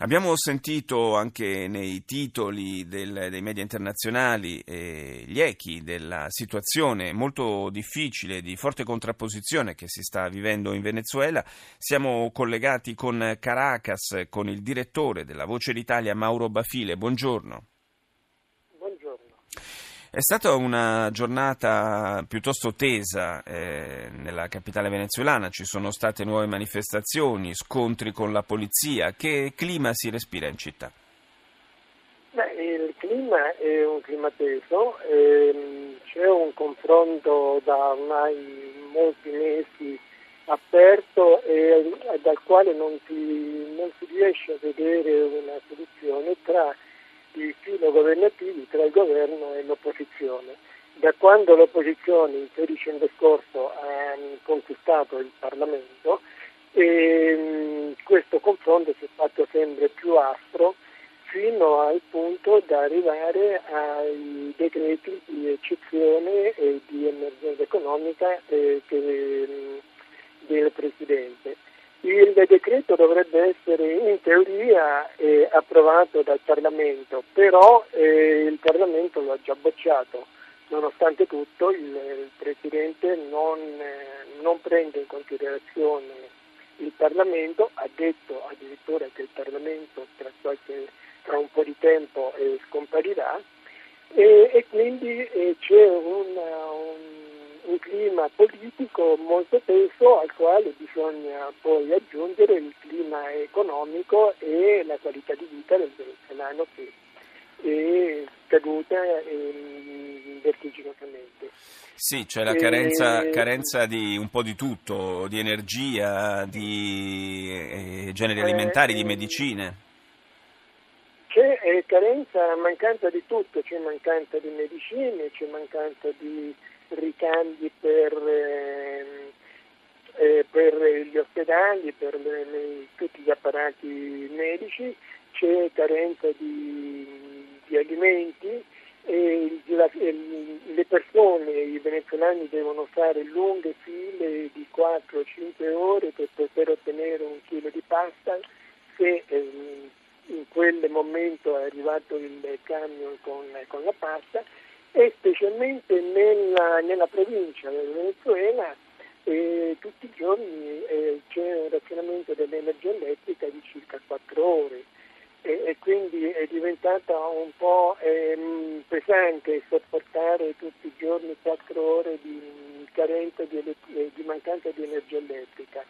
Abbiamo sentito anche nei titoli del, dei media internazionali eh, gli echi della situazione molto difficile, di forte contrapposizione che si sta vivendo in Venezuela. Siamo collegati con Caracas, con il direttore della Voce d'Italia, Mauro Bafile. Buongiorno. È stata una giornata piuttosto tesa eh, nella capitale venezuelana, ci sono state nuove manifestazioni, scontri con la polizia. Che clima si respira in città? Beh, il clima è un clima teso, ehm, c'è un confronto da ormai molti mesi aperto e dal quale non si, non si riesce a vedere una soluzione tra i filo governativi tra il governo e l'opposizione. Da quando l'opposizione il 13 dicembre scorso ha conquistato il Parlamento, ehm, questo confronto si è fatto sempre più aspro fino al punto da arrivare ai decreti di eccezione e di emergenza economica eh, che, del Presidente. Il decreto dovrebbe essere in teoria eh, approvato dal Parlamento, però eh, il Parlamento lo ha già bocciato. Nonostante tutto il, il Presidente non, eh, non, prende in considerazione il Parlamento, ha detto addirittura che il Parlamento tra, qualche, tra un po' di tempo eh, scomparirà e, e quindi eh, c'è una, un un clima politico molto teso al quale bisogna poi aggiungere il clima economico e la qualità di vita del venezuelano che è caduta ehm, vertiginosamente. Sì, c'è la carenza, e... carenza, di un po' di tutto, di energia, di eh, generi alimentari, eh, di medicine. C'è eh, carenza, mancanza di tutto, c'è mancanza di medicine, c'è mancanza di ricambi per, eh, eh, per gli ospedali, per le, le, tutti gli apparati medici, c'è carenza di, di alimenti e la, le persone, i venezuelani devono fare lunghe file di 4-5 ore per poter ottenere un chilo di pasta se eh, in quel momento è arrivato il camion con, con la pasta e specialmente nella, nella provincia del Venezuela eh, tutti i giorni eh, c'è un razionamento dell'energia elettrica di circa 4 ore e, e quindi è diventata un po' ehm, pesante sopportare tutti i giorni 4 ore di carenza di, eh, di mancanza di energia elettrica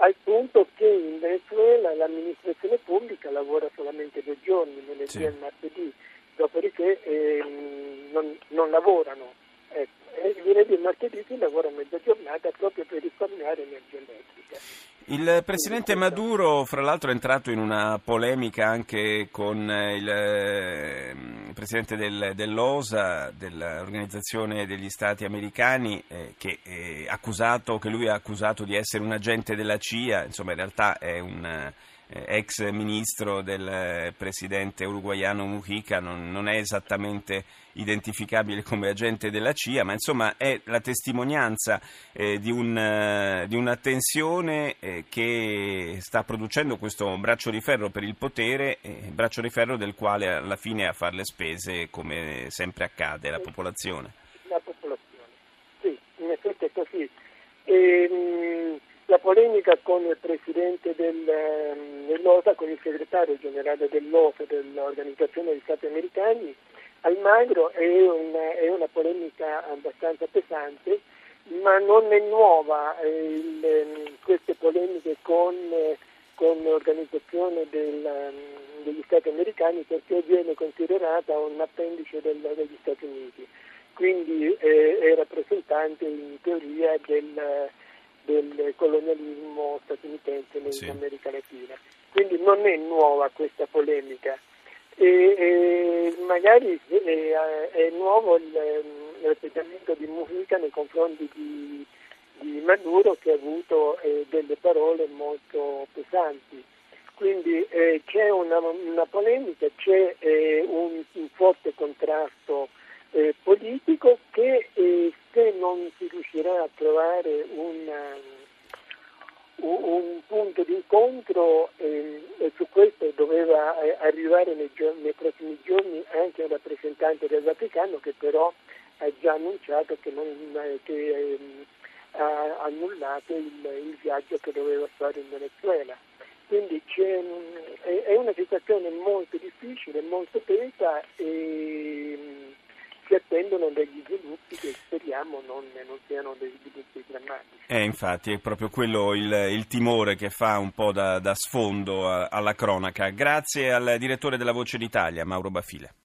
al punto che in Venezuela l'amministrazione pubblica lavora solamente due giorni, lunedì sì. e martedì, dopodiché ehm, non, non, lavorano. Ecco. E il venerdì e martedì si lavora mezza giornata proprio per risparmiare energia elettrica. Il presidente Maduro, fra l'altro, è entrato in una polemica anche con il, ehm, presidente del, dell'OSA, dell'Organizzazione degli Stati Americani, eh, che, accusato, che, lui ha accusato di essere un agente della CIA, insomma in realtà è un eh, ex ministro del eh, presidente uruguaiano Mujica, non, non, è esattamente identificabile come agente della CIA, ma insomma è la testimonianza eh, di, un, eh, di, una tensione eh, che sta producendo questo braccio di ferro per il potere, eh, braccio di ferro del quale alla fine a fare le spese, come sempre accade, la popolazione. La popolazione, sì, in effetti è così. Ehm, polemica con il presidente del, ehm, dell'OSA, con il segretario generale dell'OSA, dell'Organizzazione degli Stati Americani, Almagro è una, è una polemica abbastanza pesante, ma non è nuova eh, il, ehm, queste polemiche con, con l'Organizzazione del, ehm, degli Stati Americani perché viene considerata un appendice del, degli Stati Uniti, quindi eh, è rappresentante in teoria del del colonialismo statunitense in sì. America Latina. Quindi non è nuova questa polemica. E, e magari è, è nuovo l'atteggiamento di Mujica nei confronti di, di, Maduro che ha avuto eh, delle parole molto pesanti. quindi eh, c'è una, una, polemica, c'è eh, un, un, forte contrasto eh, politico che eh, non si riuscirà a trovare un, un, punto di incontro eh, e su questo doveva eh, arrivare nei, giorni, nei, prossimi giorni anche un rappresentante del Vaticano che però ha già annunciato che, non, che ehm, ha annullato il, il viaggio che doveva fare in Venezuela. Quindi è una situazione molto difficile, molto tesa e si attendono degli sviluppi che speriamo non, non siano degli sviluppi drammatici. Eh, infatti è proprio quello il, il timore che fa un po' da, da sfondo a, alla cronaca. Grazie al direttore della Voce d'Italia, Mauro Bafile.